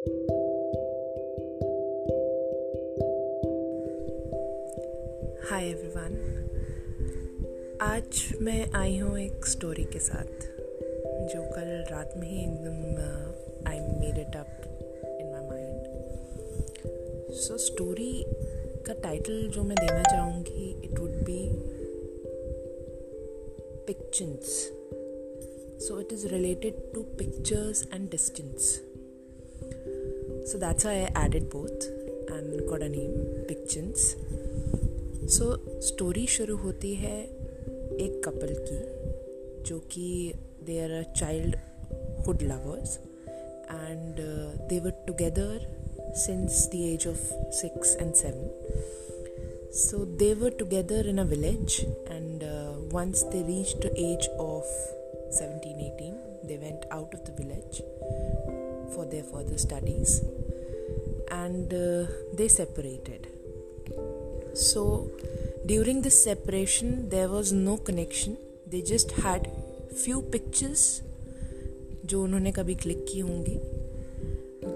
Hi everyone आज मैं आई हूँ एक स्टोरी के साथ, जो कल रात में ही एकदम I made it up in my mind so story का टाइटल जो मैं देना चाहूँगी it would be pictures so it is related to pictures and distance so that's I added both and got a name pictures so so, story शुरू होती है एक couple की जो कि they are a childhood lovers and they were together since the age of six and seven so they were together in a village and once they reach the age of 17 18 they went out of the village. for their further studies and uh, they separated So during this separation, there was no connection. They just had few pictures जो उन्होंने कभी click की होंगी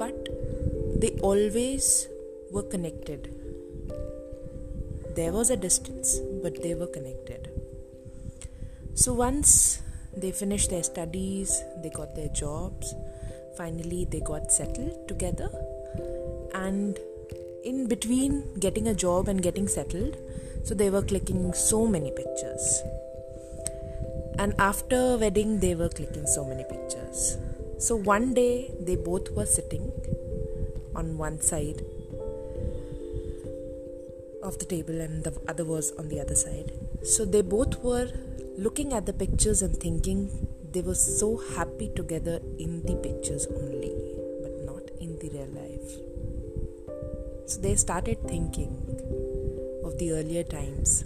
but they always were connected there was a distance, but they were connected. So once they finished their studies, they got their jobs, finally they got settled together, and in between getting a job and getting settled, so they were clicking so many pictures. And after wedding, they were clicking so many pictures. So one day, they both were sitting on one side of the table, and the other was on the other side. So they both were looking at the pictures and thinking they were so happy together in the pictures only, but not in the real life. So they started thinking of the earlier times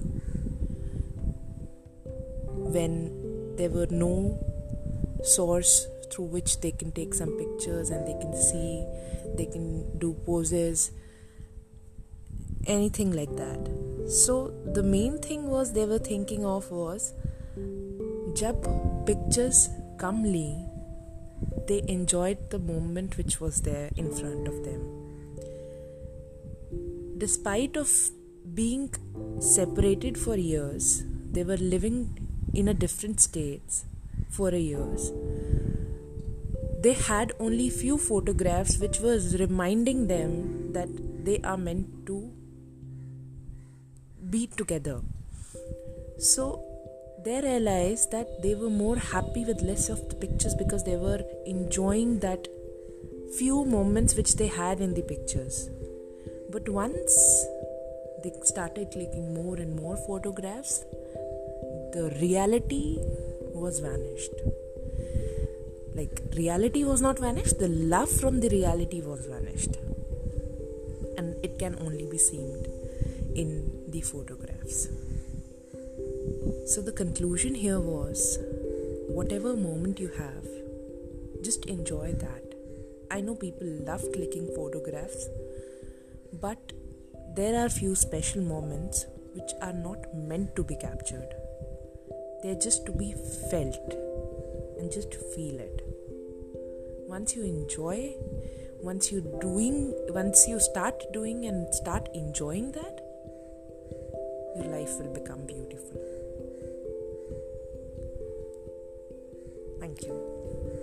when there were no source through which they can take some pictures and they can see, they can do poses, anything like that. So the main thing was they were thinking of was jab pictures ली they enjoyed the moment which was there in front of them. Despite of being separated for years they were living in a different states for years. They had only few photographs which was reminding them that they are meant to be together. So they realized that they were more happy with less of the pictures because they were enjoying that few moments which they had in the pictures but once they started clicking more and more photographs, the reality was vanished. Like, reality was not vanished, the love from the reality was vanished. And it can only be seen in the photographs. So, the conclusion here was whatever moment you have, just enjoy that. I know people love clicking photographs but there are few special moments which are not meant to be captured. They're just to be felt and just feel it. Once you enjoy, once you doing, once you start doing and start enjoying that, your life will become beautiful. Thank you.